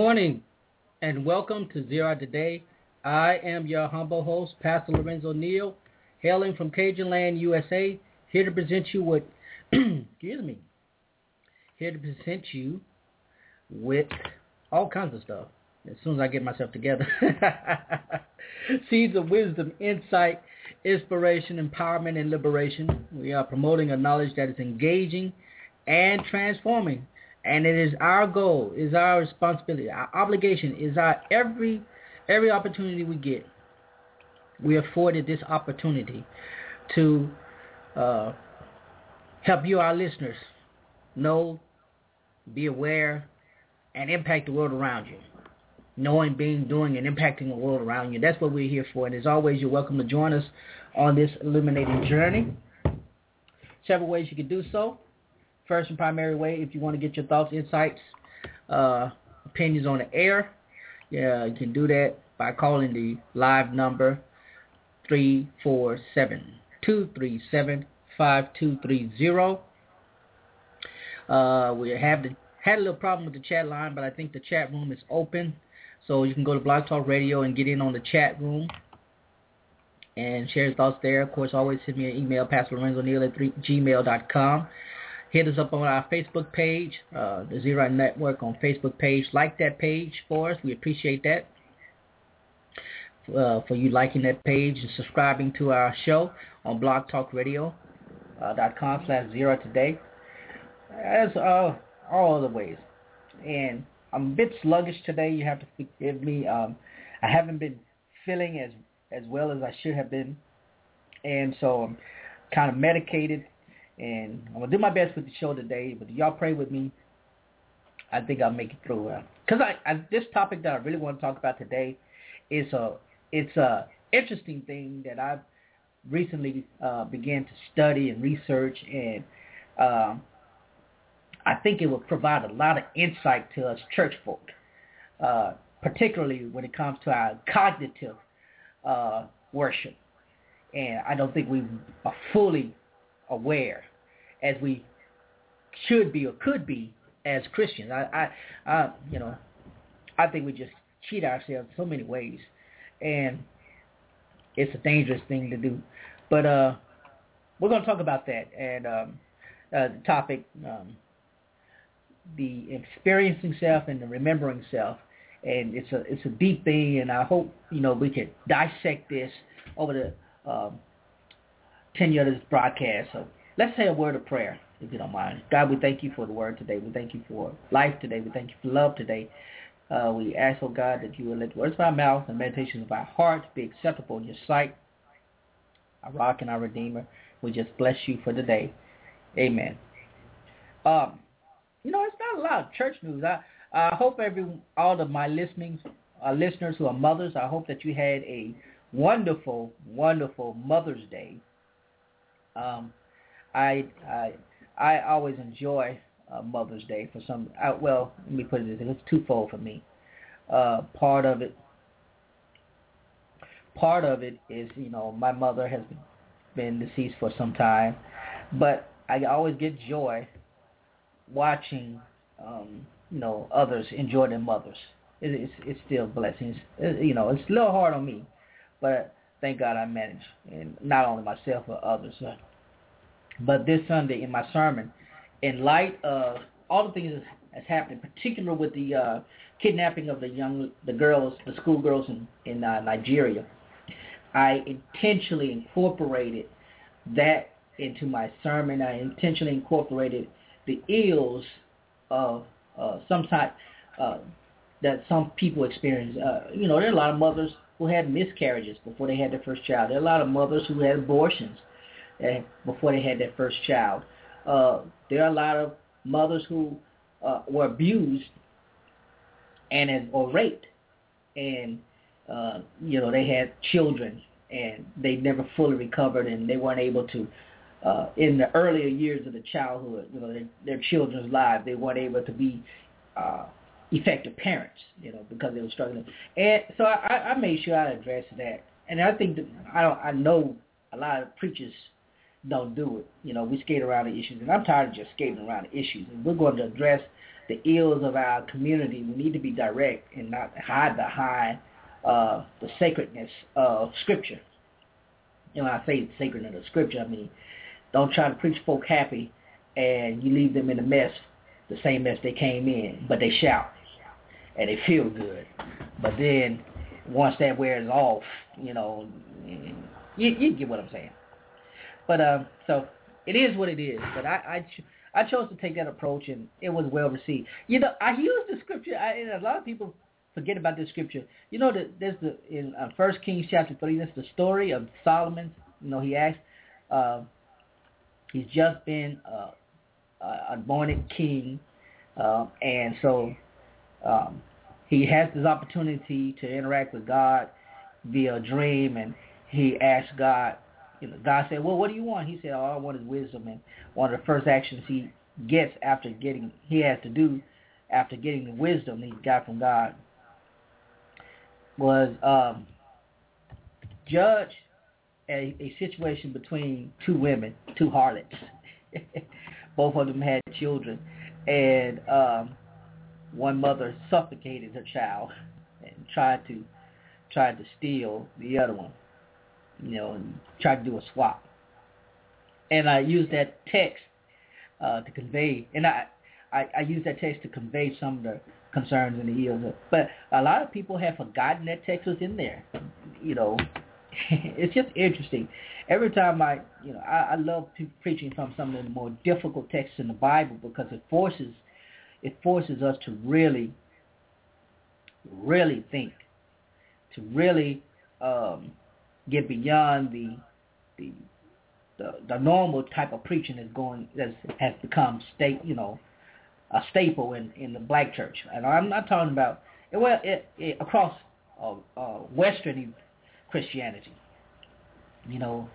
Morning and welcome to Zero Today. I am your humble host, Pastor Lorenzo Neal, hailing from Cajun Land, USA, here to present you with, excuse me, here to present you with all kinds of stuff as soon as I get myself together. Seeds of wisdom, insight, inspiration, empowerment, and liberation. We are promoting a knowledge that is engaging and transforming and it is our goal, is our responsibility, our obligation, is our every every opportunity we get. We afforded this opportunity to uh, help you, our listeners, know, be aware, and impact the world around you. Knowing, being, doing, and impacting the world around you. That's what we're here for. And as always, you're welcome to join us on this illuminating journey. Several ways you can do so first and primary way if you want to get your thoughts, insights, uh, opinions on the air. Yeah, you can do that by calling the live number 347-237-5230. Uh, we have the, had a little problem with the chat line, but I think the chat room is open. So you can go to Blog Talk Radio and get in on the chat room and share your thoughts there. Of course, always send me an email, pastorlorenzoneal at gmail.com. Hit us up on our Facebook page, uh, the Zero Network on Facebook page. Like that page for us. We appreciate that. Uh, for you liking that page and subscribing to our show on blogtalkradio.com slash zero today. As uh, all other ways. And I'm a bit sluggish today. You have to forgive me. Um, I haven't been feeling as as well as I should have been. And so I'm kind of medicated and I'm gonna do my best with the show today. But y'all pray with me. I think I'll make it through. Uh, Cause I, I this topic that I really want to talk about today is a it's a interesting thing that I've recently uh, began to study and research, and um, I think it will provide a lot of insight to us church folk, uh, particularly when it comes to our cognitive uh, worship. And I don't think we are fully aware as we should be or could be as Christians. I, I, I you know, I think we just cheat ourselves in so many ways, and it's a dangerous thing to do. But uh, we're going to talk about that and um, uh, the topic, um, the experiencing self and the remembering self, and it's a it's a deep thing, and I hope you know we can dissect this over the um, tenure of this broadcast. So let's say a word of prayer, if you don't mind. God, we thank you for the word today. We thank you for life today. We thank you for love today. Uh, we ask, oh God, that you will let the words of our mouth and meditations of our heart be acceptable in your sight, our rock and our redeemer. We just bless you for today. Amen. Um, you know, it's not a lot of church news. I, I hope every all of my listening uh, listeners who are mothers, I hope that you had a wonderful, wonderful Mother's Day. Um, I I I always enjoy uh, Mother's Day for some. I, well, let me put it this: way. it's twofold for me. Uh, part of it, part of it is you know my mother has been deceased for some time, but I always get joy watching um, you know others enjoy their mothers. It, it's it's still blessings. It, you know, it's a little hard on me, but thank God I manage, and not only myself but others. But this Sunday in my sermon, in light of all the things that's happening, particularly with the uh, kidnapping of the young, the girls, the schoolgirls in in uh, Nigeria, I intentionally incorporated that into my sermon. I intentionally incorporated the ills of uh, some type uh, that some people experience. Uh, you know, there are a lot of mothers who had miscarriages before they had their first child. There are a lot of mothers who had abortions uh, before they had their first child. Uh, there are a lot of mothers who uh, were abused and or raped, and uh, you know they had children and they never fully recovered and they weren't able to. Uh, in the earlier years of the childhood, you know, their, their children's lives, they weren't able to be uh, effective parents, you know, because they were struggling. And so I, I made sure I addressed that. And I think that I I know a lot of preachers don't do it. You know, we skate around the issues, and I'm tired of just skating around the issues. And we're going to address the ills of our community. We need to be direct and not hide behind uh, the sacredness of Scripture. Know, when I say sacredness of Scripture, I mean don't try to preach folk happy and you leave them in a mess, the same mess they came in, but they shout and they feel good. But then once that wears off, you know, you, you get what I'm saying. But um, so it is what it is. But I I, I chose to take that approach, and it was well received. You know, I use the scripture. I, and a lot of people forget about this scripture. You know that there's the in uh, First Kings chapter three. That's the story of Solomon. You know, he asked. Uh, he's just been uh, anointed king, uh, and so um, he has this opportunity to interact with God via a dream, and he asked God, you know, God said, well, what do you want? He said, all I want is wisdom, and one of the first actions he gets after getting, he has to do after getting the wisdom he got from God was um, judge a, a situation between two women, two harlots. Both of them had children, and um, one mother suffocated her child and tried to tried to steal the other one, you know, and tried to do a swap. And I used that text uh, to convey, and I, I I used that text to convey some of the concerns and the ills. But a lot of people have forgotten that text was in there. You know, it's just interesting. Every time I, you know, I, I love preaching from some of the more difficult texts in the Bible because it forces it forces us to really, really think, to really um, get beyond the, the the the normal type of preaching that's going that has become state, you know, a staple in in the black church. And I'm not talking about well it, it, across uh, uh, Western Christianity, you know,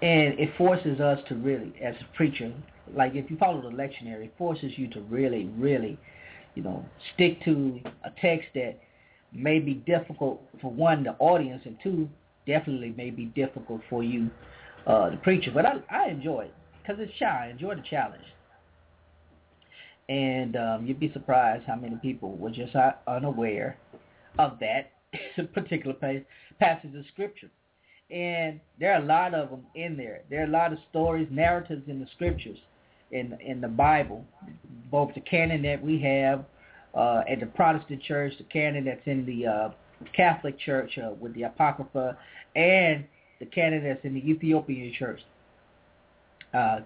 and it forces us to really, as a preacher, like if you follow the lectionary, it forces you to really, really, you know, stick to a text that may be difficult for one, the audience, and two, definitely may be difficult for you, uh, the preacher. But I, I enjoy it because it's shy. I enjoy the challenge. And um, you'd be surprised how many people were just unaware of that particular passage of scripture. And there are a lot of them in there. There are a lot of stories, narratives in the scriptures in in the Bible, both the canon that we have uh, at the Protestant church, the canon that's in the uh, Catholic church uh, with the Apocrypha, and the canon that's in the Ethiopian church, uh,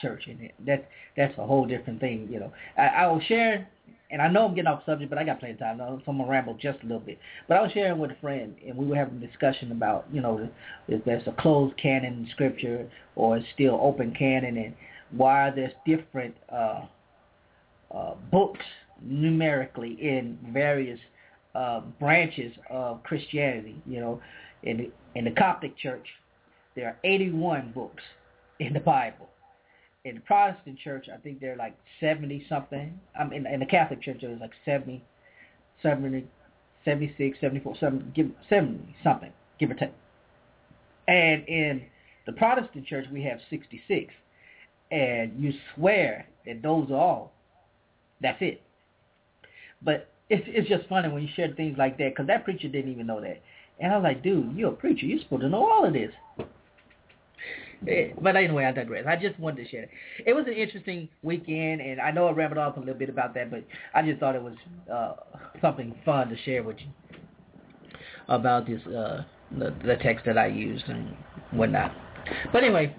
church, and that that's a whole different thing. You know, I, I was sharing, and I know I'm getting off subject, but I got plenty of time, so I'm gonna ramble just a little bit. But I was sharing with a friend, and we were having a discussion about, you know, if there's a closed canon in scripture or it's still open canon, and why there's different uh, uh, books numerically in various uh, branches of Christianity. You know, In the, in the Coptic Church, there are 81 books in the Bible. In the Protestant Church, I think there are like 70 something. I mean, in the Catholic Church, there's like 70, 70, 76, 74, 70, 70 something, give or take. And in the Protestant Church, we have 66. And you swear that those are all. That's it. But it's it's just funny when you share things like that because that preacher didn't even know that. And I was like, dude, you're a preacher. You're supposed to know all of this. Eh, but anyway, I digress. I just wanted to share it. It was an interesting weekend, and I know I rambled off a little bit about that, but I just thought it was uh, something fun to share with you about this uh, the, the text that I used and whatnot. But anyway,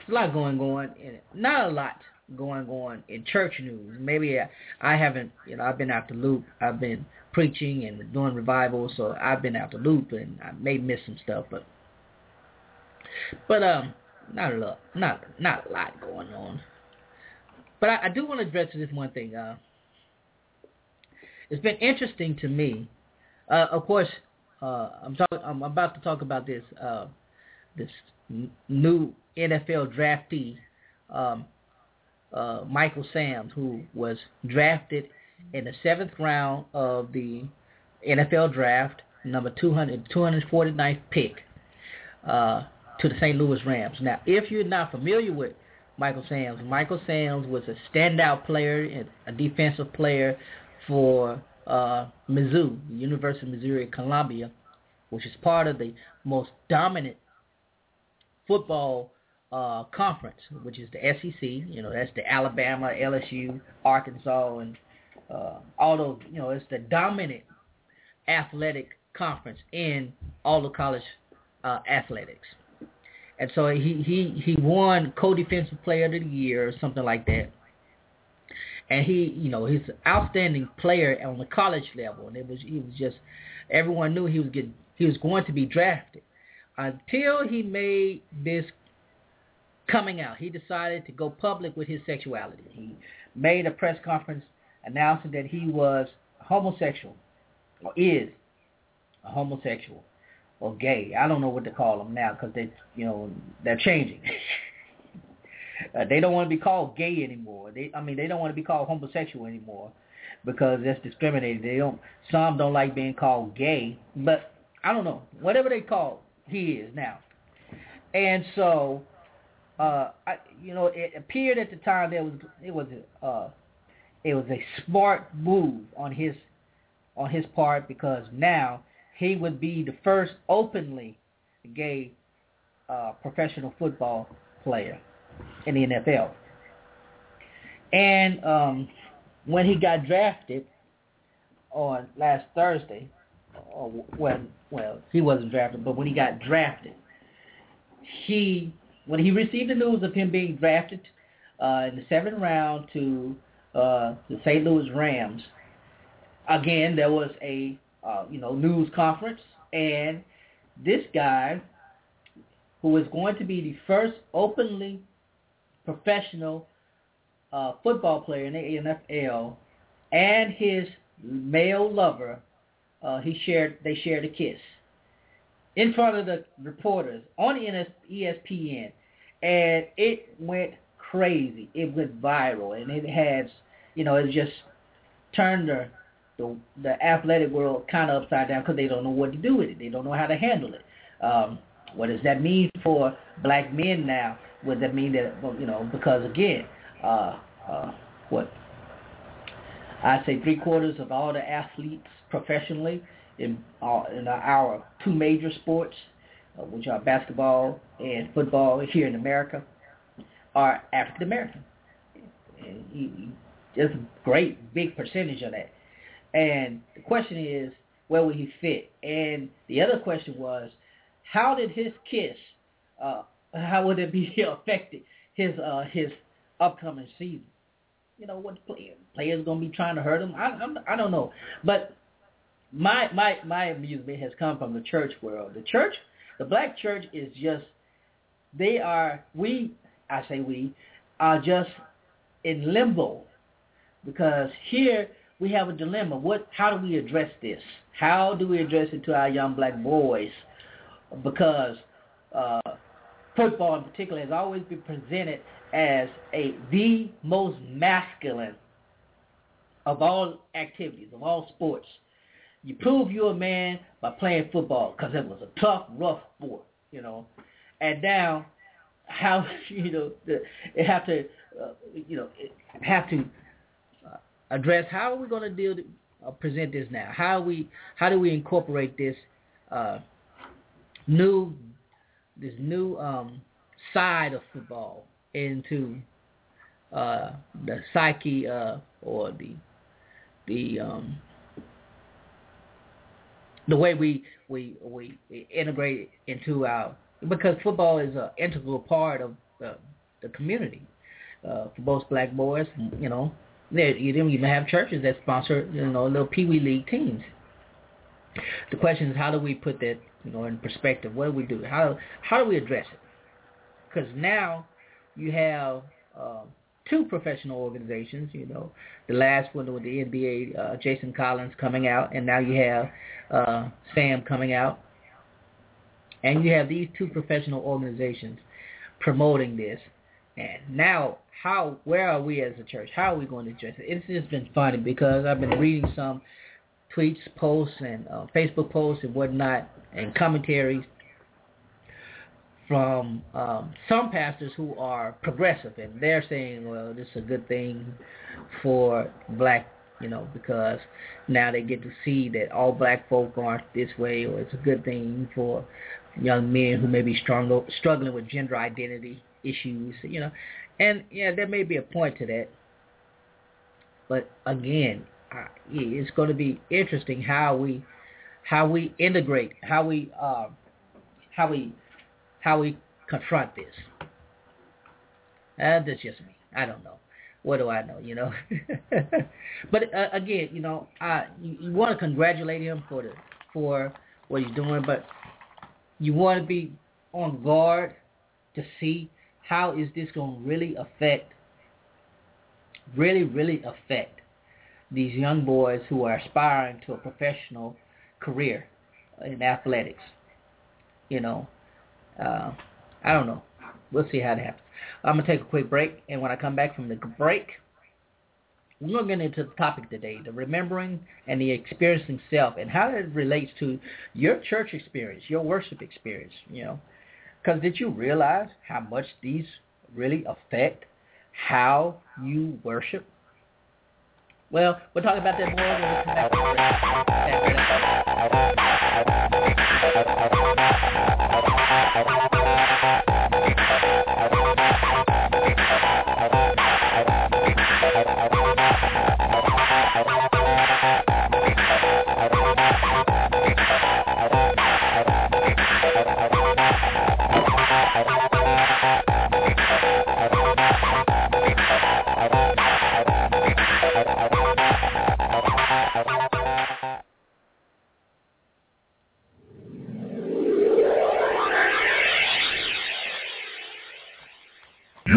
there's a lot going on, and not a lot going on in church news. Maybe I, haven't, you know, I've been out the loop. I've been preaching and doing revivals, so I've been out the loop, and I may miss some stuff, but but um, not a lot, not not a lot going on. But I, I do want to address this one thing. Uh, it's been interesting to me. Uh, of course, uh, I'm talking. I'm about to talk about this uh, this new NFL draftee, um, uh, Michael Sam, who was drafted in the seventh round of the NFL draft, number 200, 249th pick. Uh, to the St. Louis Rams. Now, if you're not familiar with Michael Sams, Michael Sams was a standout player a defensive player for uh, Mizzou, the University of Missouri Columbia, which is part of the most dominant football uh, conference, which is the SEC. You know, that's the Alabama, LSU, Arkansas, and uh, all those. You know, it's the dominant athletic conference in all the college uh, athletics. And so he he he won co-defensive player of the year or something like that. And he, you know, he's an outstanding player on the college level, and it was he was just everyone knew he was getting he was going to be drafted until he made this coming out. He decided to go public with his sexuality. He made a press conference announcing that he was homosexual or is a homosexual or gay. I don't know what to call them now because they, you know, they're changing. uh, they don't want to be called gay anymore. They, I mean, they don't want to be called homosexual anymore because that's discriminating. They don't. Some don't like being called gay, but I don't know. Whatever they call, he is now. And so, uh, I, you know, it appeared at the time there was it was a uh, it was a smart move on his on his part because now he would be the first openly gay uh, professional football player in the NFL. And um, when he got drafted on last Thursday, or when well he wasn't drafted, but when he got drafted, he when he received the news of him being drafted uh, in the seventh round to uh, the St. Louis Rams, again there was a uh, you know, news conference, and this guy, who is going to be the first openly professional uh, football player in the NFL, and his male lover, uh, he shared they shared a kiss in front of the reporters on ESPN, and it went crazy. It went viral, and it has, you know, it just turned the the the athletic world kind of upside down because they don't know what to do with it. They don't know how to handle it. Um, what does that mean for black men now? What does that mean that you know? Because again, uh, uh, what I say three quarters of all the athletes professionally in uh, in our two major sports, uh, which are basketball and football here in America, are African American. Just a great big percentage of that. And the question is, where will he fit? And the other question was, how did his kiss, uh, how would it be affected his uh, his upcoming season? You know, what player, players gonna be trying to hurt him? I I'm, I don't know, but my my my amusement has come from the church world. The church, the black church is just they are we I say we are just in limbo because here we have a dilemma. What? How do we address this? How do we address it to our young black boys because uh, football in particular has always been presented as a the most masculine of all activities, of all sports. You prove you're a man by playing football because it was a tough, rough sport, you know. And now, how you know they have to, uh, you know, have to uh, address how are we going to deal to, uh, present this now? How we how do we incorporate this uh, new this new um, side of football into uh, the psyche uh, or the the um, the way we we we integrate into our because football is an integral part of the, the community uh, for most black boys. You know, they, you don't even have churches that sponsor you know little pee wee league teams. The question is, how do we put that you know in perspective? What do we do? How how do we address it? Because now you have uh, two professional organizations. You know, the last one with the NBA, uh, Jason Collins coming out, and now you have uh, Sam coming out, and you have these two professional organizations promoting this. And now, how, where are we as a church? How are we going to address it? It's just been funny because I've been reading some tweets, posts, and uh, Facebook posts and whatnot, and commentaries from um, some pastors who are progressive, and they're saying, well, this is a good thing for black, you know, because now they get to see that all black folk aren't this way, or it's a good thing for young men who may be struggling with gender identity issues, you know. And, yeah, there may be a point to that. But, again, it's going to be interesting how we how we integrate, how we uh, how we how we confront this. That's just me. I don't know. What do I know, you know? but uh, again, you know, I you, you want to congratulate him for the for what he's doing, but you want to be on guard to see how is this going to really affect, really, really affect these young boys who are aspiring to a professional career in athletics. You know, uh, I don't know. We'll see how it happens. I'm going to take a quick break, and when I come back from the break, we're going to get into the topic today, the remembering and the experiencing self, and how it relates to your church experience, your worship experience, you know. Because did you realize how much these really affect how you worship? Well, we'll talk about that more when we come back.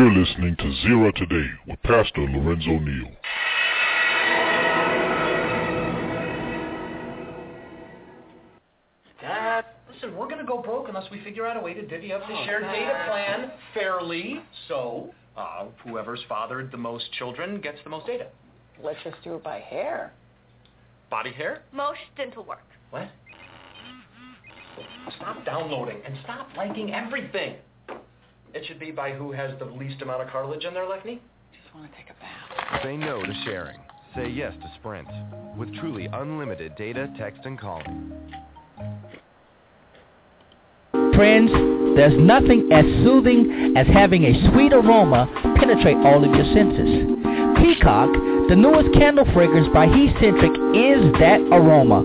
You're listening to Zero Today with Pastor Lorenzo Neal. Dad, listen, we're going to go broke unless we figure out a way to divvy up the shared data plan fairly. So, uh, whoever's fathered the most children gets the most data. Let's just do it by hair. Body hair? Most dental work. What? Stop downloading and stop liking everything. It should be by who has the least amount of cartilage in their left knee. Just want to take a bath. Say no to sharing. Say yes to Sprint. With truly unlimited data, text, and calling. Friends, there's nothing as soothing as having a sweet aroma penetrate all of your senses. Peacock, the newest candle fragrance by Hecentric, is that aroma.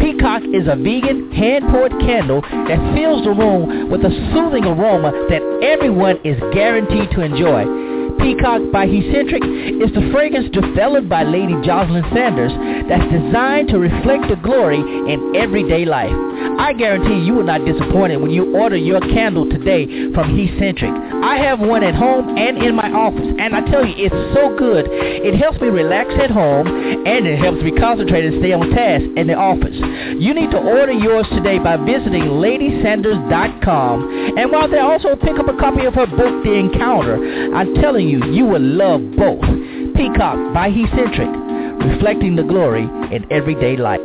Peacock is a vegan, hand-poured candle that fills the room with a soothing aroma that everyone is guaranteed to enjoy. Peacock by Hecentric is the fragrance developed by Lady Jocelyn Sanders that's designed to reflect the glory in everyday life. I guarantee you will not disappointed when you order your candle today from Hecentric. I have one at home and in my office, and I tell you, it's so good. It helps me relax at home, and it helps me concentrate and stay on task in the office. You need to order yours today by visiting LadySanders.com, and while there, also pick up a copy of her book, The Encounter. I'm telling you, you will love both. Peacock by Hecentric, reflecting the glory in everyday life.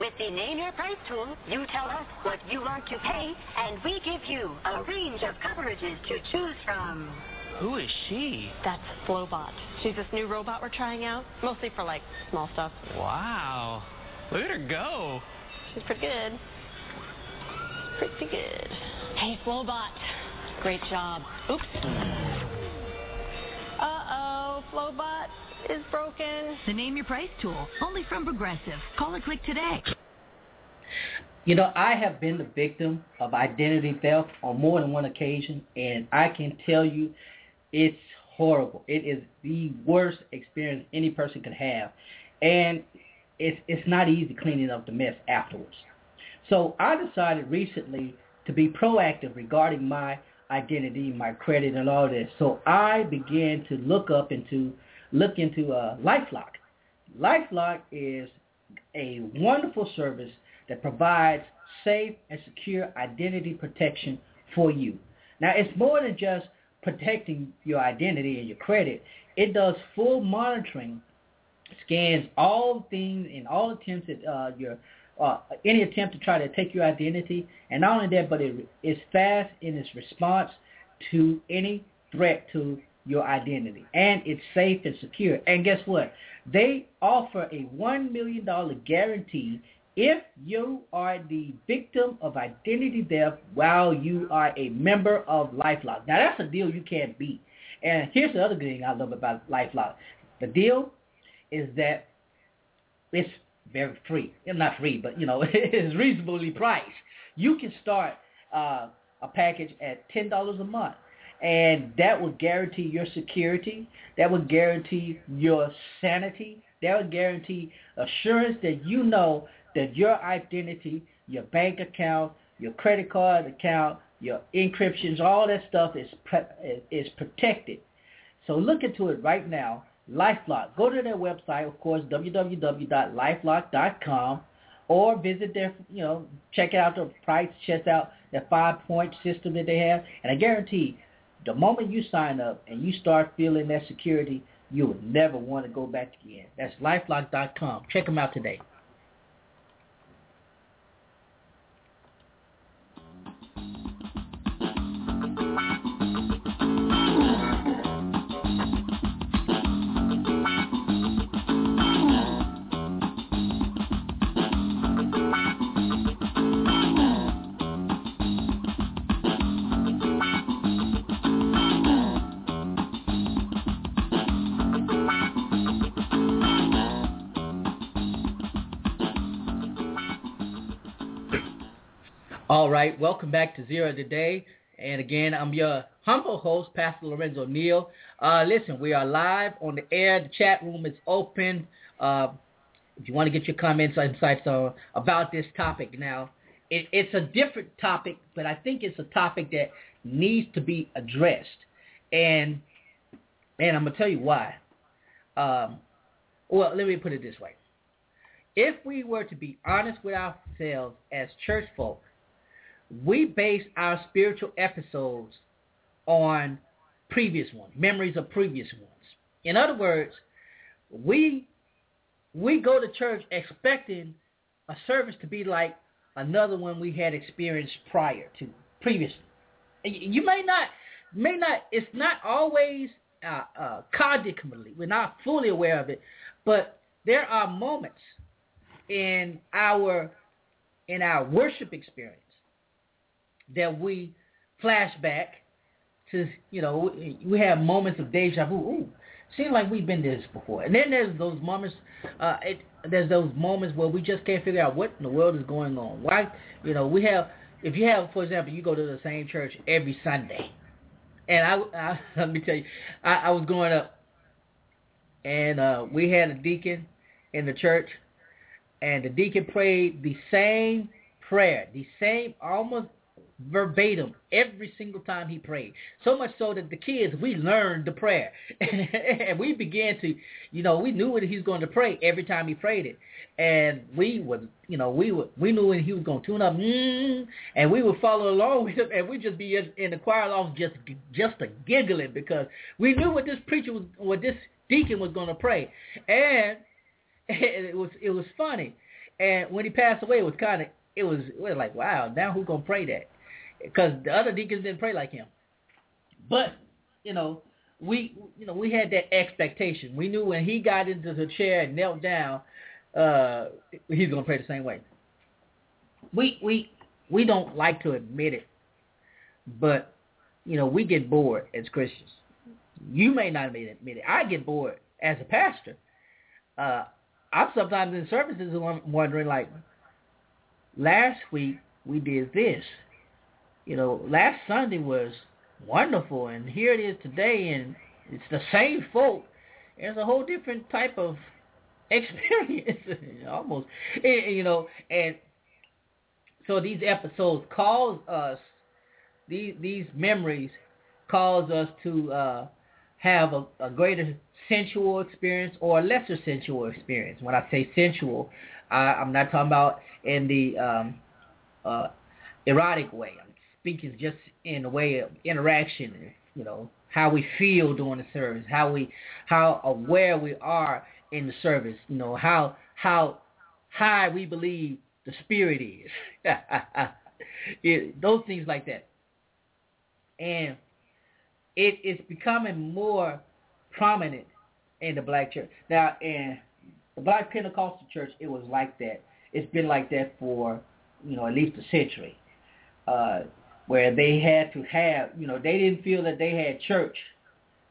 With the Name Your Price tool, you tell us what you want to pay, and we give you a range of coverages to choose from. Who is she? That's Flowbot. She's this new robot we're trying out, mostly for like small stuff. Wow. Look at her go. She's pretty good. Pretty good. Hey, Flowbot. Great job. Oops. Uh-oh, Flowbot is broken. The Name Your Price tool, only from Progressive. Call or click today. You know, I have been the victim of identity theft on more than one occasion, and I can tell you it's horrible. It is the worst experience any person could have. And it's it's not easy cleaning up the mess afterwards. So I decided recently to be proactive regarding my identity, my credit, and all this. So I began to look up into look into uh, LifeLock. LifeLock is a wonderful service that provides safe and secure identity protection for you. Now, it's more than just protecting your identity and your credit. It does full monitoring, scans all things and all attempts at uh, your uh, any attempt to try to take your identity, and not only that, but it is fast in its response to any threat to your identity, and it's safe and secure. And guess what? They offer a one million dollar guarantee if you are the victim of identity theft while you are a member of LifeLock. Now that's a deal you can't beat. And here's the other thing I love about LifeLock. The deal is that it's very free. Not free, but you know, it's reasonably priced. You can start uh, a package at ten dollars a month, and that will guarantee your security. That will guarantee your sanity. That will guarantee assurance that you know that your identity, your bank account, your credit card account, your encryptions, all that stuff is pre- is protected. So look into it right now. LifeLock. Go to their website, of course, www.lifelock.com, or visit their, you know, check out the price, check out their five-point system that they have, and I guarantee, the moment you sign up and you start feeling that security, you will never want to go back again. That's lifelock.com. Check them out today. All right, welcome back to Zero Today. And again, I'm your humble host, Pastor Lorenzo Neal. Uh, listen, we are live on the air. The chat room is open. Uh, if you want to get your comments and insights uh, about this topic now, it, it's a different topic, but I think it's a topic that needs to be addressed. And and I'm gonna tell you why. Um, well, let me put it this way: if we were to be honest with ourselves as church folk, we base our spiritual episodes on previous ones, memories of previous ones. In other words, we we go to church expecting a service to be like another one we had experienced prior to previously. You may not may not it's not always uh, uh, We're not fully aware of it, but there are moments in our in our worship experience that we flashback to, you know, we have moments of deja vu. Ooh, seems like we've been this before. And then there's those moments, uh, it, there's those moments where we just can't figure out what in the world is going on. Why, you know, we have, if you have, for example, you go to the same church every Sunday, And I, I let me tell you, I, I was growing up, and uh, we had a deacon in the church, and the deacon prayed the same prayer, the same almost verbatim every single time he prayed. So much so that the kids, we learned the prayer. and we began to, you know, we knew what he was going to pray every time he prayed it. And we would, you know, we would, we knew when he was going to tune up, mm, and we would follow along with him, and we'd just be in, in the choir loft just, just a giggling because we knew what this preacher was, what this deacon was going to pray. And it was, it was funny. And when he passed away, it was kind of, it was, it was like, wow, now who's going to pray that? Because the other deacons didn't pray like him. But you know, we you know we had that expectation. We knew when he got into the chair and knelt down, uh, he's gonna pray the same way. We we we don't like to admit it, but you know we get bored as Christians. You may not admit it. I get bored as a pastor. Uh, I'm sometimes in services wondering like, last week we did this you know, last Sunday was wonderful, and here it is today, and it's the same folk. It's a whole different type of experience, almost, you know, and so these episodes cause us, these these memories cause us to uh, have a, a greater sensual experience or a lesser sensual experience. When I say sensual, I, I'm not talking about in the um, uh, erotic way speaking is just in a way of interaction, you know, how we feel during the service, how we, how aware we are in the service, you know, how how high we believe the spirit is, it, those things like that, and it is becoming more prominent in the black church now. In the black Pentecostal church, it was like that. It's been like that for you know at least a century. Uh, where they had to have, you know, they didn't feel that they had church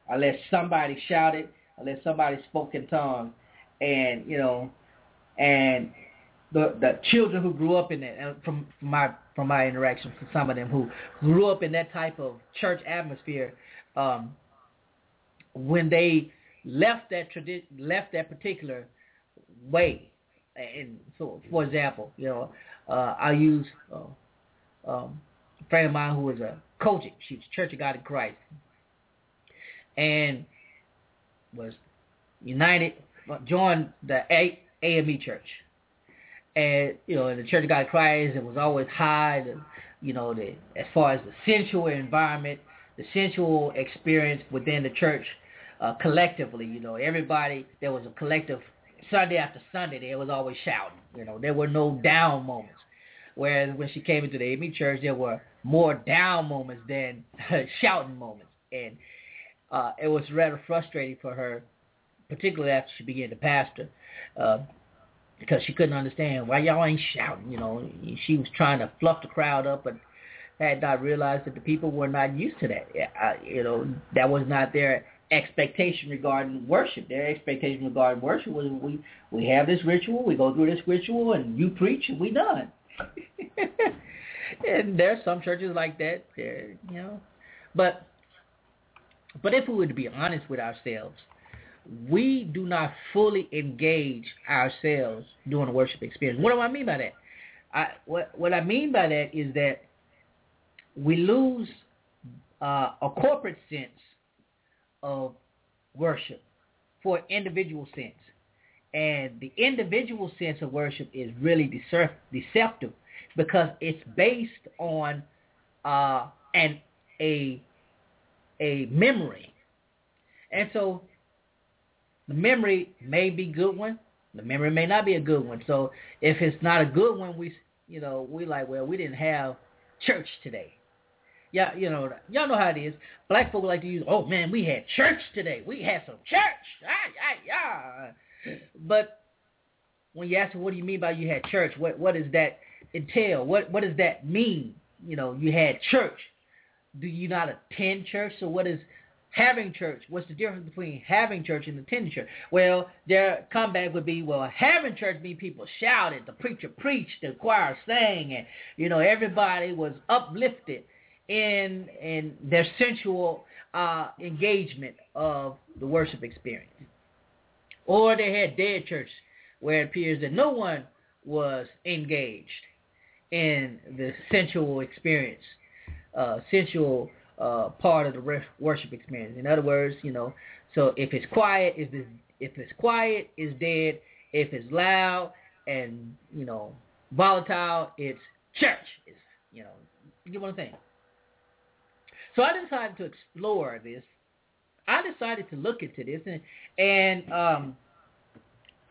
unless somebody shouted, unless somebody spoke in tongues, and you know, and the the children who grew up in that, and from, from my from my interaction with some of them who grew up in that type of church atmosphere, um, when they left that tradi- left that particular way, and so for example, you know, uh, I use uh, um, friend of mine who was a coach. She was Church of God in Christ, and was united, joined the a- AME Church, and you know, in the Church of God in Christ, it was always high. The, you know, the as far as the sensual environment, the sensual experience within the church uh, collectively. You know, everybody there was a collective. Sunday after Sunday, there was always shouting. You know, there were no down moments. Whereas when she came into the AME church, there were more down moments than shouting moments. And uh, it was rather frustrating for her, particularly after she began to pastor, uh, because she couldn't understand why y'all ain't shouting. You know, she was trying to fluff the crowd up, but had not realized that the people were not used to that. Uh, you know, that was not their expectation regarding worship. Their expectation regarding worship was we we have this ritual, we go through this ritual, and you preach, and we done. and there's some churches like that, there, you know. But but if we were to be honest with ourselves, we do not fully engage ourselves during the worship experience. What do I mean by that? I what what I mean by that is that we lose uh, a corporate sense of worship for individual sense. And the individual sense of worship is really deceptive because it's based on uh, an a a memory, and so the memory may be good one, the memory may not be a good one. So if it's not a good one, we you know we like well we didn't have church today. Yeah, you know y'all know how it is. Black folk like to use oh man we had church today. We had some church. Ah, yeah, yeah. But when you ask them, what do you mean by you had church? What what does that? entail? What what does that mean? You know, you had church. Do you not attend church? So what is having church? What's the difference between having church and attending church? Well, their comeback would be, well, having church means people shouted, the preacher preached, the choir sang, and you know everybody was uplifted. in in their sensual uh, engagement of the worship experience. Or they had dead church where it appears that no one was engaged in the sensual experience, uh, sensual uh, part of the worship experience. In other words, you know, so if it's quiet, if it's if it's quiet, it's dead. If it's loud and you know volatile, it's church. It's you know, you get what I'm saying. So I decided to explore this. I decided to look into this, and, and um,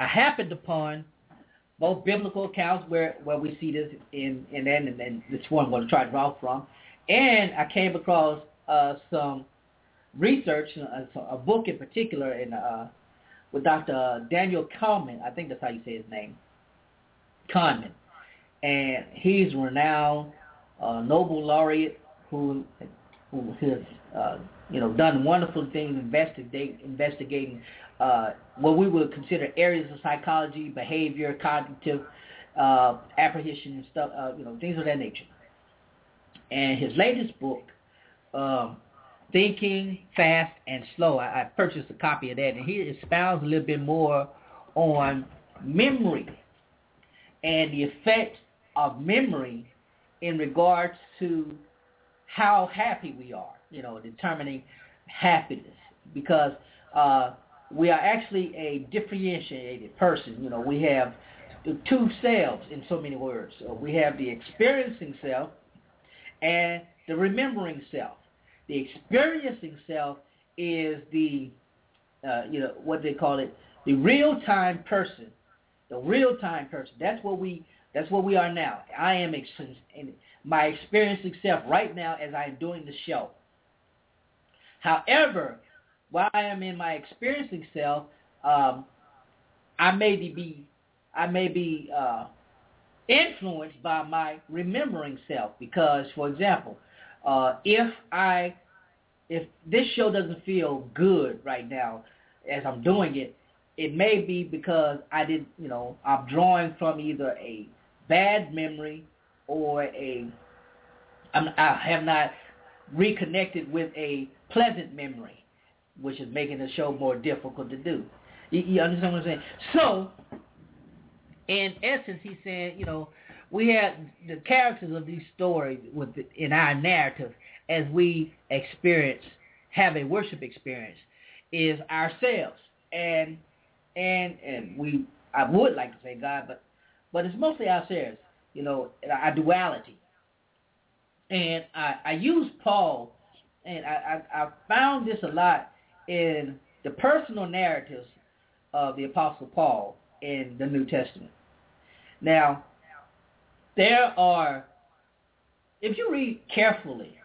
I happened upon both biblical accounts where, where we see this in in and, and, and this one I'm going to try to draw from, and I came across uh, some research, a, uh, a book in particular, in uh, with Dr. Daniel Kahneman. I think that's how you say his name, Kahneman, and he's renowned uh, Nobel laureate who who has uh, you know done wonderful things investigate, investigating uh, what we would consider areas of psychology, behavior, cognitive uh, apprehension, and stuff, uh, you know, things of that nature. And his latest book, um, Thinking Fast and Slow, I, I purchased a copy of that, and he expounds a little bit more on memory and the effect of memory in regards to how happy we are, you know, determining happiness. Because uh, we are actually a differentiated person. You know, we have two selves in so many words. So we have the experiencing self and the remembering self. The experiencing self is the, uh, you know, what they call it, the real-time person. The real-time person. That's what we. That's what we are now. I am ex- my experiencing self right now as I am doing the show. However, while I am in my experiencing self, um, I may be I may be uh, influenced by my remembering self because, for example, uh, if I if this show doesn't feel good right now as I'm doing it, it may be because I didn't, you know, I'm drawing from either a bad memory or a I'm, I have not reconnected with a pleasant memory, which is making the show more difficult to do. You, you understand what I'm saying? So, in essence, he's saying, you know, we have the characters of these stories in our narrative as we experience, have a worship experience, is ourselves, and and and we. I would like to say God, but but it's mostly ourselves. You know, our duality and I, I use Paul, and I, I, I found this a lot in the personal narratives of the Apostle Paul in the New Testament. Now, there are, if you read carefully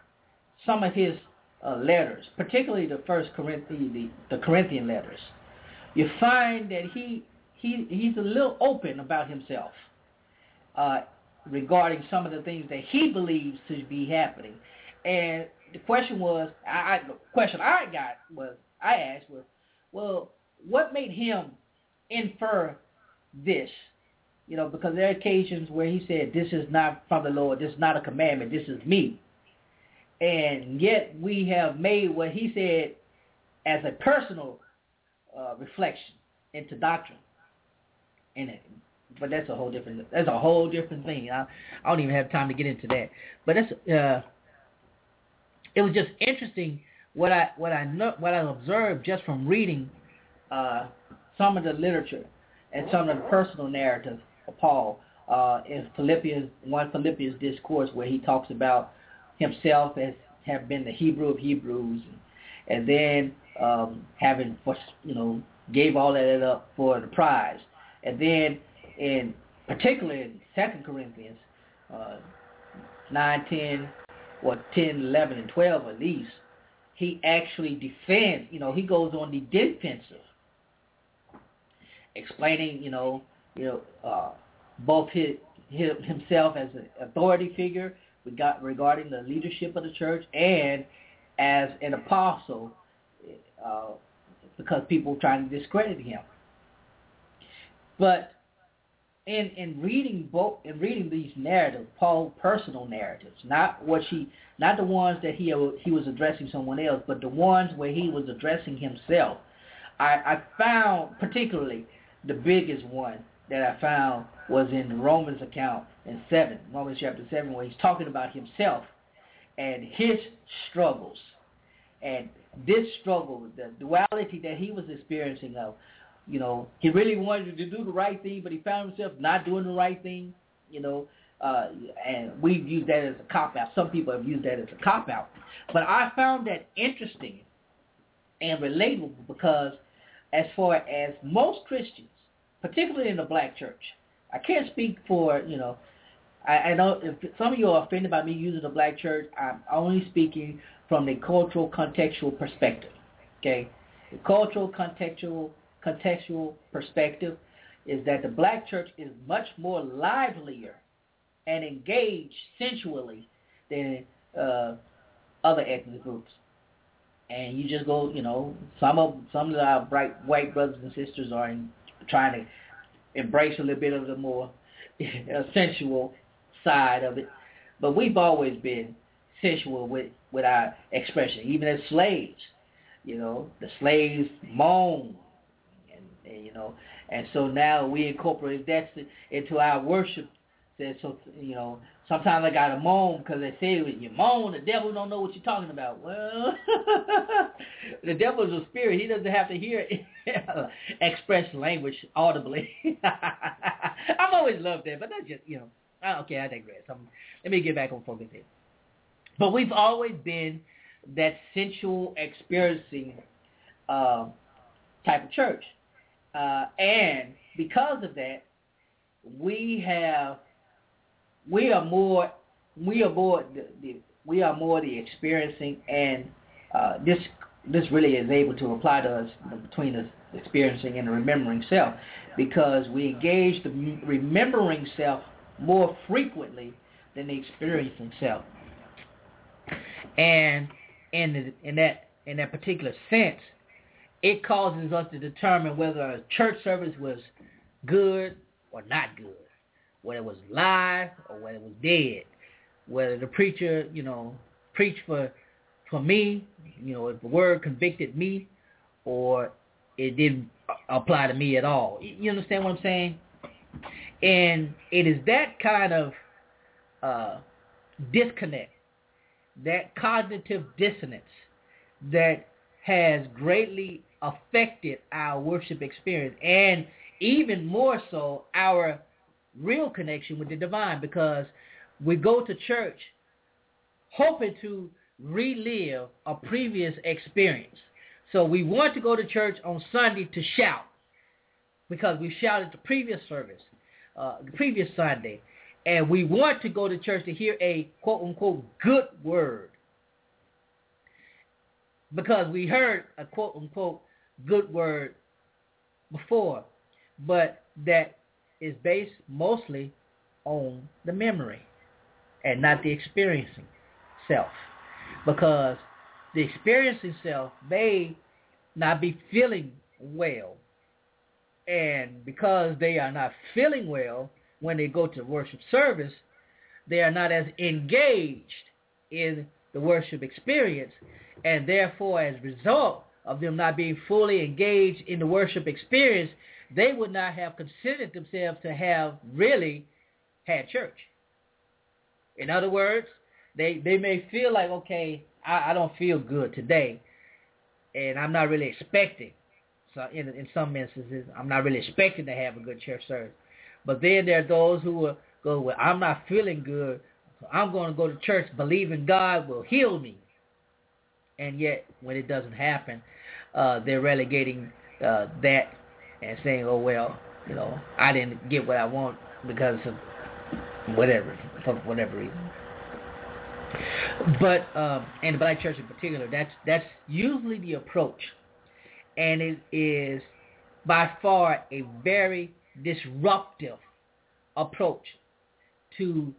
some of his uh, letters, particularly the First Corinthian, the, the Corinthian letters, you find that he he he's a little open about himself. Uh, regarding some of the things that he believes to be happening. And the question was, I, the question I got was, I asked was, well, what made him infer this? You know, because there are occasions where he said, this is not from the Lord, this is not a commandment, this is me. And yet we have made what he said as a personal uh, reflection into doctrine. And but that's a whole different that's a whole different thing. I, I don't even have time to get into that. But that's uh, it was just interesting what I what I know, what I observed just from reading uh, some of the literature and some of the personal narratives of Paul uh, in Philippians one Philippians discourse where he talks about himself as have been the Hebrew of Hebrews and, then um, having you know gave all that up for the prize and then in particularly in Second Corinthians uh, 9, 10, or 10, 11, and 12 at least, he actually defends, you know, he goes on the defensive, explaining, you know, you know, uh, both his, his, himself as an authority figure regarding the leadership of the church and as an apostle uh, because people were trying to discredit him. But in in reading both in reading these narratives, Paul's personal narratives, not what she, not the ones that he he was addressing someone else, but the ones where he was addressing himself. I, I found particularly the biggest one that I found was in the Romans account in seven, Romans chapter seven, where he's talking about himself and his struggles, and this struggle, the duality that he was experiencing of you know, he really wanted to do the right thing, but he found himself not doing the right thing. You know, uh, and we've used that as a cop out. Some people have used that as a cop out, but I found that interesting and relatable because, as far as most Christians, particularly in the black church, I can't speak for you know. I, I know if some of you are offended by me using the black church, I'm only speaking from the cultural contextual perspective. Okay, the cultural contextual contextual perspective is that the black church is much more livelier and engaged sensually than uh, other ethnic groups. And you just go, you know, some of some of our bright white brothers and sisters are in, trying to embrace a little bit of the more sensual side of it. But we've always been sensual with, with our expression, even as slaves. You know, the slaves moan you know. And so now we incorporate that into our worship. So you know, sometimes I gotta moan because they say when you moan, the devil don't know what you're talking about. Well, the devil is a spirit; he doesn't have to hear express language audibly. I've always loved that, but that's just you know. Okay, I digress. I'm, let me get back on focus here. But we've always been that sensual experiencing uh, type of church. Uh, and because of that, we have we are more we are more the, the we are more the experiencing and uh, this this really is able to apply to us between the experiencing and the remembering self because we engage the remembering self more frequently than the experiencing self. And in the, in that in that particular sense, it causes us to determine whether a church service was good or not good, whether it was live or whether it was dead, whether the preacher, you know, preached for for me, you know, if the word convicted me or it didn't apply to me at all. You understand what I'm saying? And it is that kind of uh, disconnect, that cognitive dissonance that has greatly affected our worship experience and even more so our real connection with the divine because we go to church hoping to relive a previous experience. So we want to go to church on Sunday to shout because we shouted the previous service, uh, the previous Sunday. And we want to go to church to hear a quote unquote good word because we heard a quote unquote good word before, but that is based mostly on the memory and not the experiencing self. Because the experiencing self may not be feeling well. And because they are not feeling well when they go to worship service, they are not as engaged in the worship experience. And therefore, as a result, of them not being fully engaged in the worship experience, they would not have considered themselves to have really had church. In other words, they, they may feel like, okay, I, I don't feel good today, and I'm not really expecting. So in, in some instances, I'm not really expecting to have a good church service. But then there are those who will go, well, I'm not feeling good, so I'm going to go to church believing God will heal me and yet when it doesn't happen, uh, they're relegating uh, that and saying, "Oh well, you know, I didn't get what I want because of whatever, for whatever reason." But um, in the black church in particular, that's that's usually the approach, and it is by far a very disruptive approach to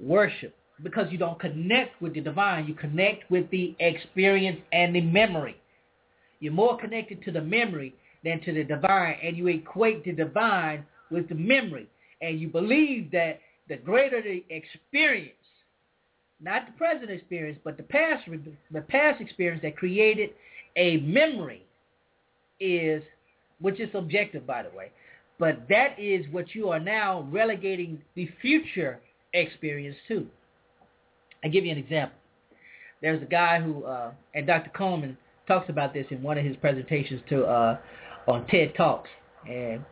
worship because you don't connect with the divine. You connect with the experience and the memory. You're more connected to the memory than to the divine, and you equate the divine with the memory. and you believe that the greater the experience, not the present experience, but the past the past experience that created a memory is, which is subjective by the way, but that is what you are now relegating the future experience to. I give you an example. There's a guy who, uh, and Dr. Kahneman talks about this in one of his presentations to uh, on TED Talks, and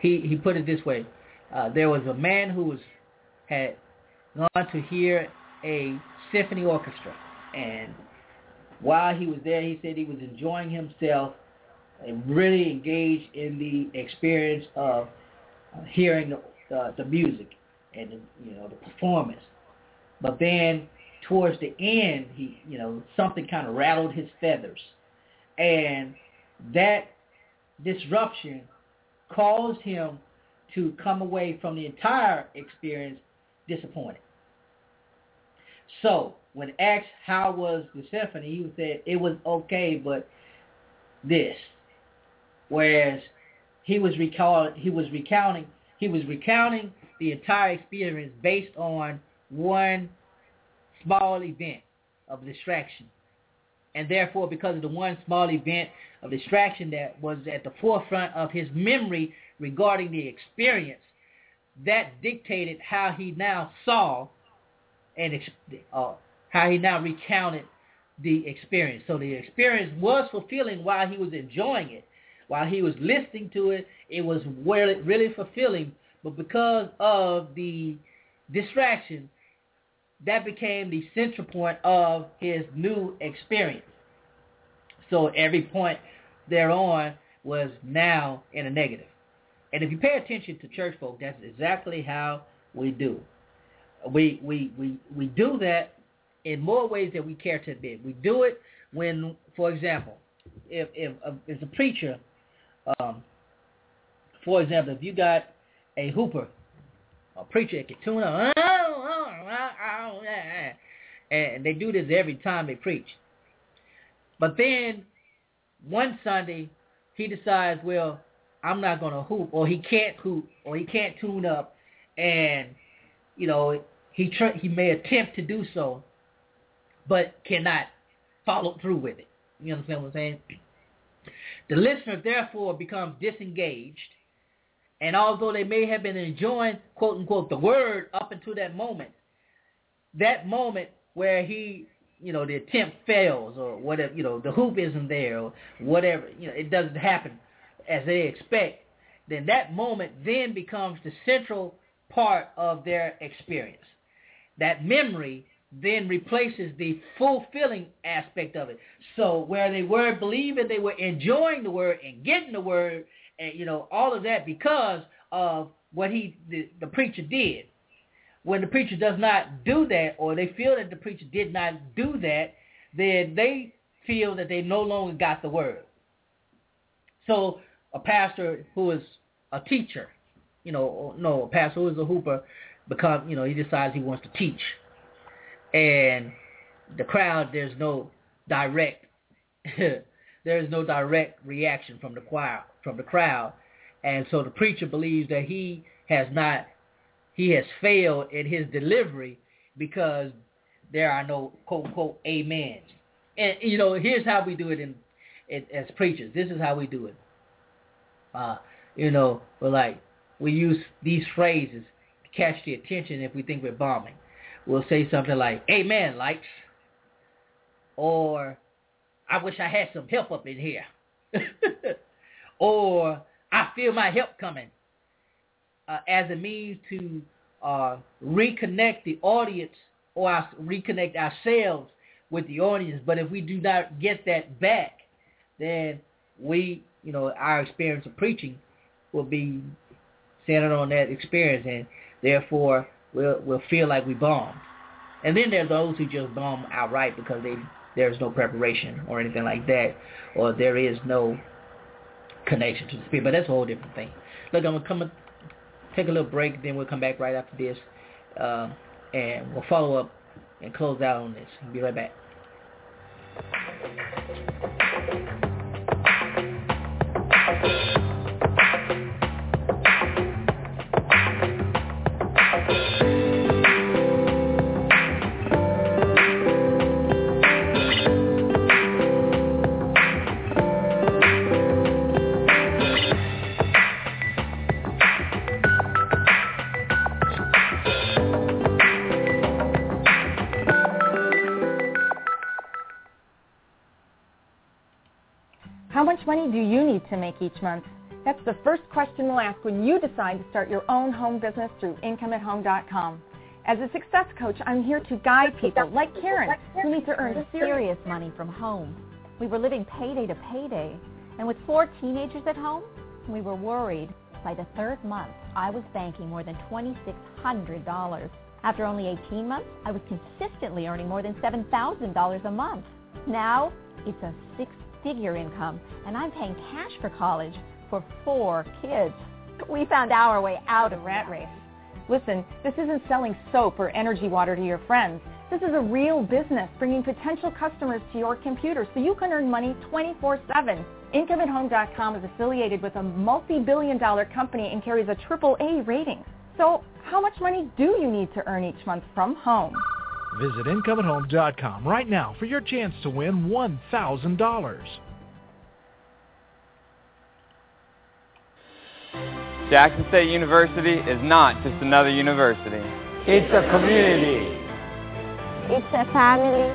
he he put it this way: uh, there was a man who was had gone to hear a symphony orchestra, and while he was there, he said he was enjoying himself and really engaged in the experience of uh, hearing the, uh, the music and the, you know the performance. But then towards the end, he you know something kind of rattled his feathers, and that disruption caused him to come away from the entire experience disappointed. So when asked how was the symphony, he said it was okay, but this. Whereas he was recalling, he was recounting, he was recounting the entire experience based on one small event of distraction. And therefore, because of the one small event of distraction that was at the forefront of his memory regarding the experience, that dictated how he now saw and uh, how he now recounted the experience. So the experience was fulfilling while he was enjoying it. While he was listening to it, it was really, really fulfilling. But because of the distraction, that became the central point of his new experience. So every point thereon was now in a negative. And if you pay attention to church folk, that's exactly how we do. We we we we do that in more ways than we care to admit. We do it when, for example, if if as a preacher, um, for example, if you got a hooper, a preacher that can tune up, and they do this every time they preach. But then one Sunday he decides, well, I'm not going to hoop, or he can't hoop, or he can't tune up, and you know he tr- he may attempt to do so, but cannot follow through with it. You understand what I'm saying? The listener therefore becomes disengaged, and although they may have been enjoying quote unquote the word up until that moment, that moment where he you know the attempt fails or whatever you know the hoop isn't there or whatever you know it doesn't happen as they expect, then that moment then becomes the central part of their experience. That memory then replaces the fulfilling aspect of it. So where they were believing they were enjoying the word and getting the word, and you know all of that because of what he the, the preacher did. When the preacher does not do that, or they feel that the preacher did not do that, then they feel that they no longer got the word. So a pastor who is a teacher, you know, no, a pastor who is a hooper, become, you know, he decides he wants to teach, and the crowd, there's no direct, there is no direct reaction from the choir, from the crowd, and so the preacher believes that he has not, he has failed in his delivery because there are no quote unquote amens. And you know, here's how we do it in, in as preachers. This is how we do it uh, you know, we're like, we use these phrases to catch the attention if we think we're bombing. We'll say something like, amen, lights. Or, I wish I had some help up in here. or, I feel my help coming. Uh, as a means to uh, reconnect the audience or our, reconnect ourselves with the audience. But if we do not get that back, then we you know, our experience of preaching will be centered on that experience, and therefore we'll we'll feel like we bombed. And then there's those who just bomb outright because they there's no preparation or anything like that, or there is no connection to the spirit. But that's a whole different thing. Look, I'm gonna come take a little break, then we'll come back right after this, uh, and we'll follow up and close out on this. Be right back. To make each month? That's the first question we'll ask when you decide to start your own home business through IncomeAtHome.com. As a success coach, I'm here to guide people like Karen who need to earn serious money from home. We were living payday to payday, and with four teenagers at home, we were worried. By the third month, I was banking more than $2,600. After only 18 months, I was consistently earning more than $7,000 a month. Now, it's a six-figure income, and I'm paying cash for college for four kids. We found our way out of rat race. Listen, this isn't selling soap or energy water to your friends. This is a real business bringing potential customers to your computer so you can earn money 24-7. IncomeAtHome.com is affiliated with a multi-billion dollar company and carries a triple A rating. So how much money do you need to earn each month from home? Visit IncomeAtHome.com right now for your chance to win $1,000. Jackson State University is not just another university. It's a community. It's a family.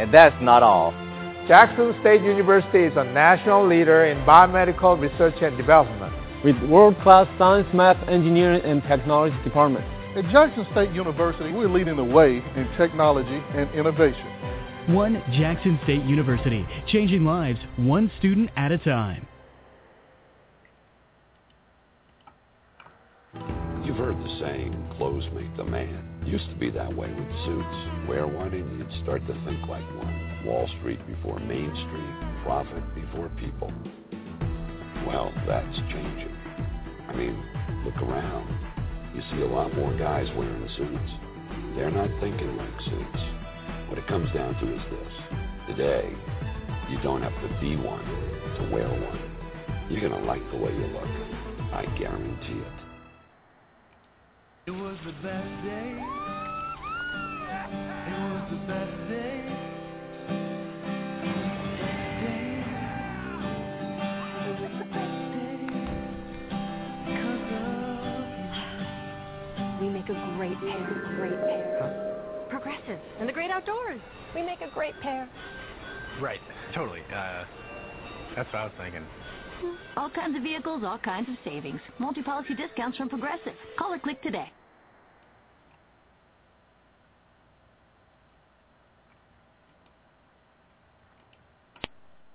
And that's not all. Jackson State University is a national leader in biomedical research and development. With world-class science, math, engineering, and technology departments. At Jackson State University, we're leading the way in technology and innovation. One Jackson State University, changing lives one student at a time. You've heard the saying, clothes make the man. Used to be that way with suits. Wear one and you'd start to think like one. Wall Street before Main Street, profit before people. Well, that's changing. I mean, look around. You see a lot more guys wearing suits. They're not thinking like suits. What it comes down to is this. Today, you don't have to be one to wear one. You're going to like the way you look. I guarantee it. It was the best day. It was the best day. A great pair, great pair. Progressive and the great outdoors. We make a great pair. Right, totally. Uh, that's what I was thinking. All kinds of vehicles, all kinds of savings. Multi-policy discounts from Progressive. Call or click today.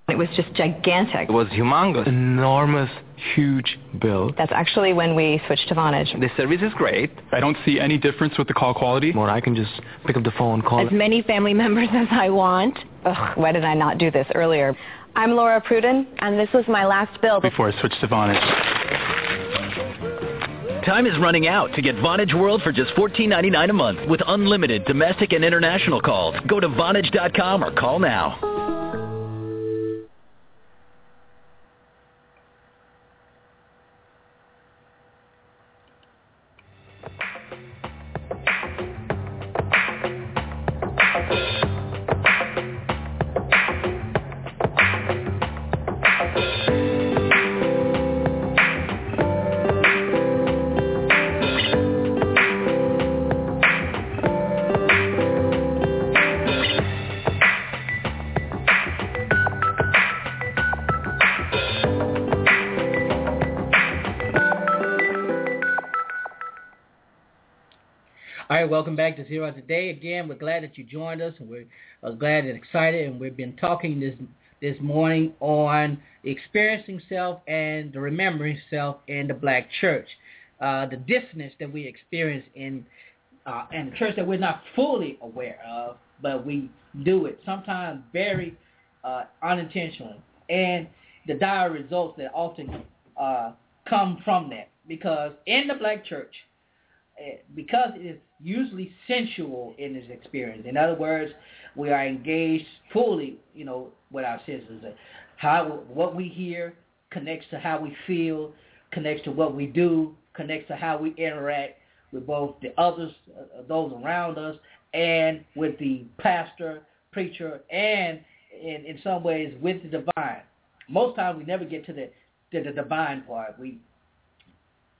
It was just gigantic. It was humongous. Enormous, huge bill. That's actually when we switched to Vonage. The service is great. I don't see any difference with the call quality. Or I can just pick up the phone, call. As many family members as I want. Ugh, why did I not do this earlier? I'm Laura Pruden, and this was my last bill. Before I switched to Vonage. Time is running out to get Vonage World for just $14.99 a month with unlimited domestic and international calls. Go to Vonage.com or call now. Welcome back to Zero Today. Again, we're glad that you joined us, and we're uh, glad and excited. And we've been talking this this morning on experiencing self and the remembering self in the black church, uh, the dissonance that we experience in uh, in the church that we're not fully aware of, but we do it sometimes very uh, unintentionally, and the dire results that often uh, come from that. Because in the black church, because it is usually sensual in this experience. In other words, we are engaged fully, you know, with our senses. How what we hear connects to how we feel, connects to what we do, connects to how we interact with both the others, uh, those around us, and with the pastor, preacher, and in, in some ways with the divine. Most times we never get to the to the divine part. We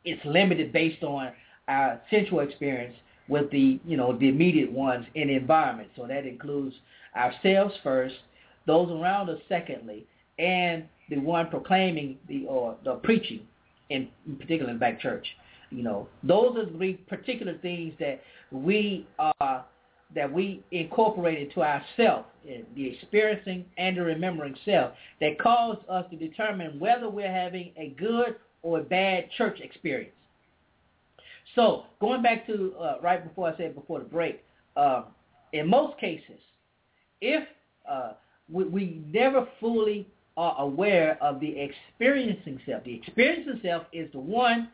it's limited based on our sensual experience with the you know the immediate ones in environment. So that includes ourselves first, those around us secondly, and the one proclaiming the or the preaching, in, in particular in Black church. You know, those are the particular things that we uh, that we incorporate into ourself, in the experiencing and the remembering self, that cause us to determine whether we're having a good or a bad church experience. So going back to uh, right before I said before the break, uh, in most cases, if uh, we, we never fully are aware of the experiencing self. The experiencing self is the one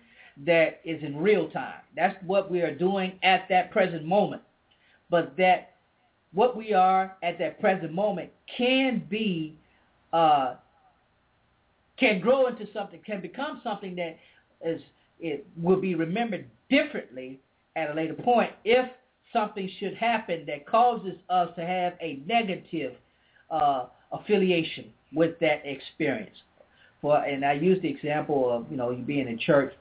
that is in real time. That's what we are doing at that present moment. But that what we are at that present moment can be, uh, can grow into something, can become something that is it will be remembered differently at a later point if something should happen that causes us to have a negative uh, affiliation with that experience. For and I use the example of you know you being in church,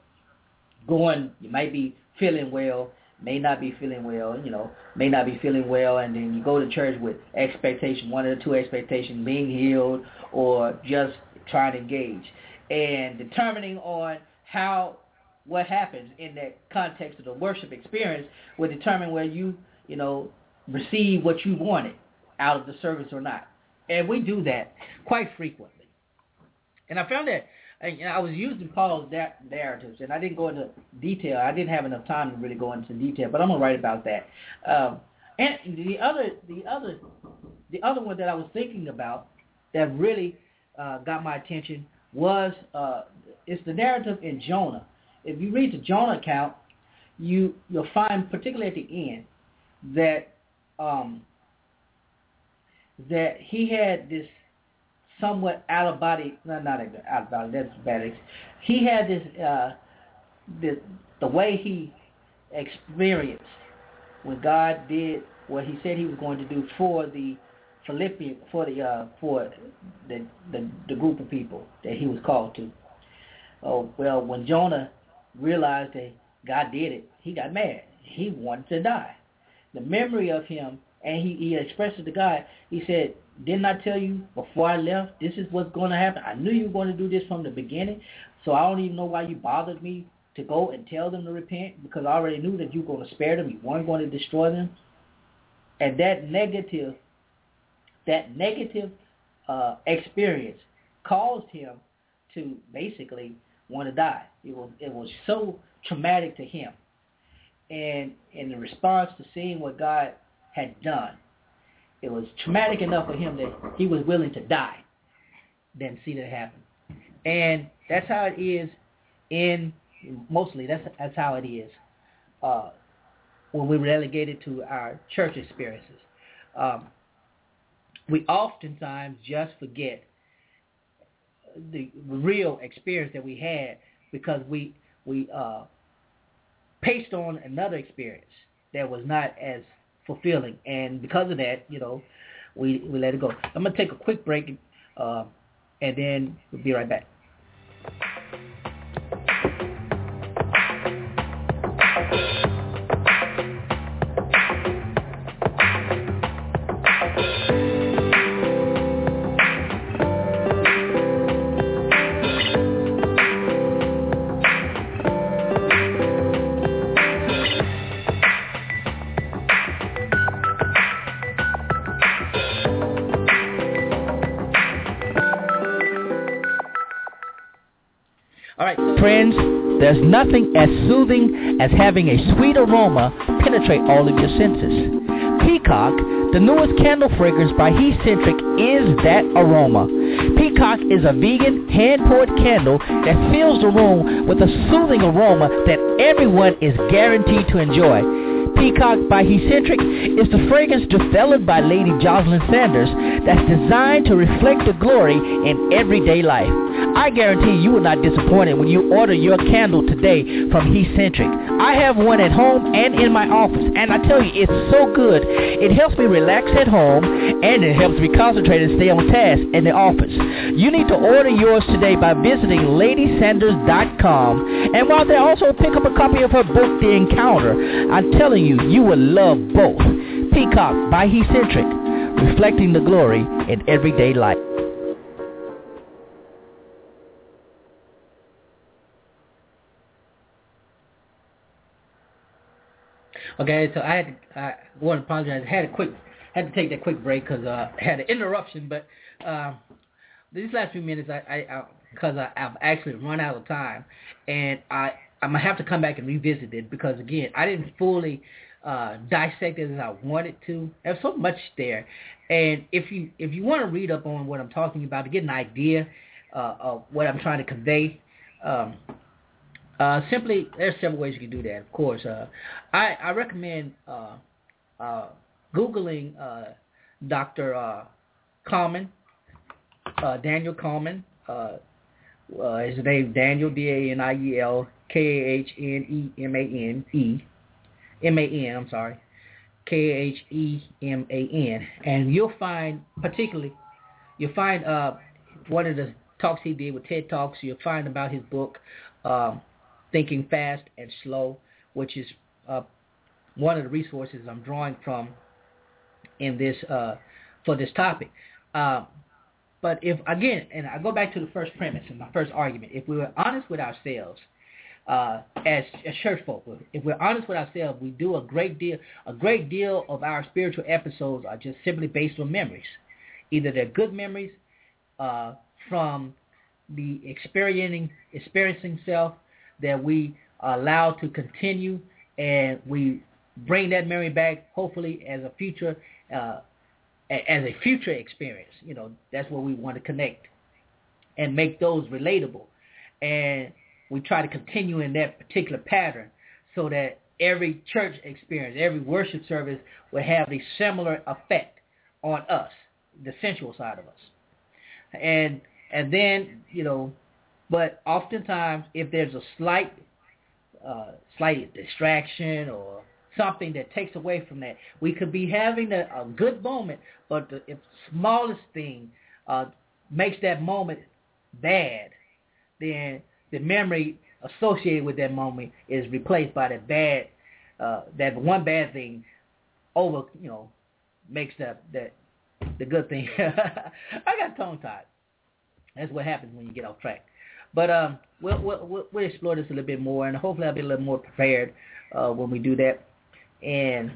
going you might be feeling well, may not be feeling well, you know, may not be feeling well, and then you go to church with expectation, one of the two expectations, being healed or just trying to engage, and determining on how what happens in that context of the worship experience will determine whether you, you know, receive what you wanted out of the service or not. And we do that quite frequently. And I found that know, I was using Paul's narratives, and I didn't go into detail. I didn't have enough time to really go into detail, but I'm gonna write about that. Um, and the other, the other, the other one that I was thinking about that really uh, got my attention was uh, it's the narrative in Jonah. If you read the Jonah account, you you'll find, particularly at the end, that um, that he had this somewhat out of body, no, not out of body, that's bad. He had this, uh, the, the way he experienced when God did what he said he was going to do for the Philippian, for the, uh, for the, the, the group of people that he was called to. Oh, well, when Jonah realized that God did it, he got mad. He wanted to die. The memory of him and he, he expressed it to God. He said, didn't I tell you before I left, this is what's going to happen? I knew you were going to do this from the beginning, so I don't even know why you bothered me to go and tell them to repent because I already knew that you were going to spare them. You weren't going to destroy them. And that negative, that negative uh, experience caused him to basically want to die. It was it was so traumatic to him. And in the response to seeing what God had done. It was traumatic enough for him that he was willing to die than see that happen. And that's how it is in, mostly that's, that's how it is uh, when we relegate it to our church experiences. Um, we oftentimes just forget the real experience that we had because we we uh, paced on another experience that was not as fulfilling. And because of that, you know, we we let it go. I'm gonna take a quick break, uh, and then we'll be right back. There's nothing as soothing as having a sweet aroma penetrate all of your senses. Peacock, the newest candle fragrance by Hecentric, is that aroma. Peacock is a vegan, hand-poured candle that fills the room with a soothing aroma that everyone is guaranteed to enjoy. Peacock by Hecentric is the fragrance developed by Lady Jocelyn Sanders that's designed to reflect the glory in everyday life. I guarantee you will not disappointed when you order your candle today from Hecentric. I have one at home and in my office, and I tell you, it's so good. It helps me relax at home, and it helps me concentrate and stay on task in the office. You need to order yours today by visiting LadySanders.com, and while there, also pick up a copy of her book, The Encounter. I'm telling you, you will love both. Peacock by Hecentric, reflecting the glory in everyday life. Okay, so I had to, I want to apologize. I had a quick had to take that quick break because uh, I had an interruption. But uh, these last few minutes, I because I, I, I, I've actually run out of time, and I I'm gonna have to come back and revisit it because again, I didn't fully uh, dissect it as I wanted to. There's so much there, and if you if you want to read up on what I'm talking about to get an idea uh, of what I'm trying to convey. Um, uh, simply, there's several ways you can do that. Of course, uh, I, I recommend uh, uh, googling uh, Dr. Uh, Kahneman, uh, Daniel Kahneman. Uh, uh, his name Daniel D A N I E L K A H N E M A N E M A N. I'm sorry, K A H E M A N, and you'll find particularly you'll find uh, one of the talks he did with TED Talks. You'll find about his book. Um, Thinking Fast and Slow, which is uh, one of the resources I'm drawing from in this uh, for this topic. Uh, but if again, and I go back to the first premise and my first argument, if we were honest with ourselves, uh, as, as church folk, if we're honest with ourselves, we do a great deal. A great deal of our spiritual episodes are just simply based on memories. Either they're good memories uh, from the experiencing experiencing self that we allow to continue and we bring that memory back hopefully as a future uh, as a future experience. You know, that's where we want to connect and make those relatable. And we try to continue in that particular pattern so that every church experience, every worship service will have a similar effect on us, the sensual side of us. And and then, you know, but oftentimes, if there's a slight, uh, slight distraction or something that takes away from that, we could be having a, a good moment, but the smallest thing uh, makes that moment bad, then the memory associated with that moment is replaced by the bad, uh, that one bad thing over, you know, makes that that the good thing. I got tongue tied. That's what happens when you get off track. But um, we'll, we'll we'll explore this a little bit more, and hopefully I'll be a little more prepared uh, when we do that. And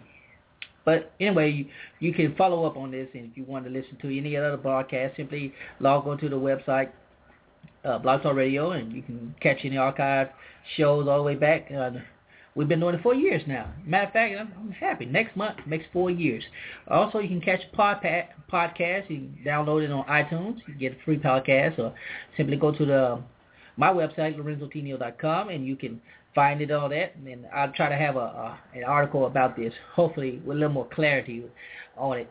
but anyway, you, you can follow up on this, and if you want to listen to any other broadcast, simply log on to the website, uh, Blog Talk Radio, and you can catch any archive shows all the way back. Uh, We've been doing it for years now. Matter of fact, I'm, I'm happy. Next month makes four years. Also, you can catch pod, podcast. You can download it on iTunes. You get a free podcast, or simply go to the my website, LorenzoTinio.com, and you can find it all that. And I'll try to have a, a an article about this, hopefully with a little more clarity on it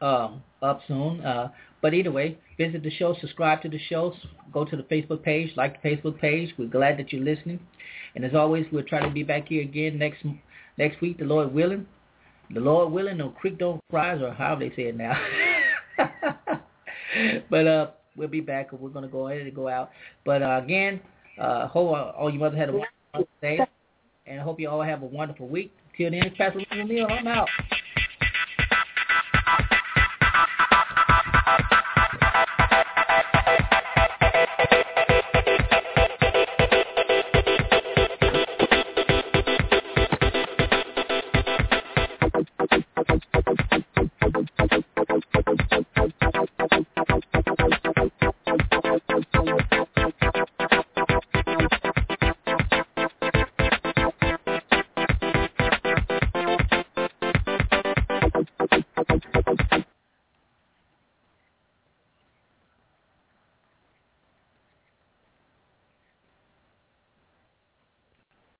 um, up soon. Uh, but either way, visit the show, subscribe to the show, go to the Facebook page, like the Facebook page. We're glad that you're listening. And as always, we'll try to be back here again next next week, the Lord willing. The Lord willing, no creek don't rise, or how they say it now. but uh, we'll be back. We're going to go ahead and go out. But uh, again, uh, hope all you mothers had a wonderful day, and I hope you all have a wonderful week. Till then, it's Pastor Neal, I'm out.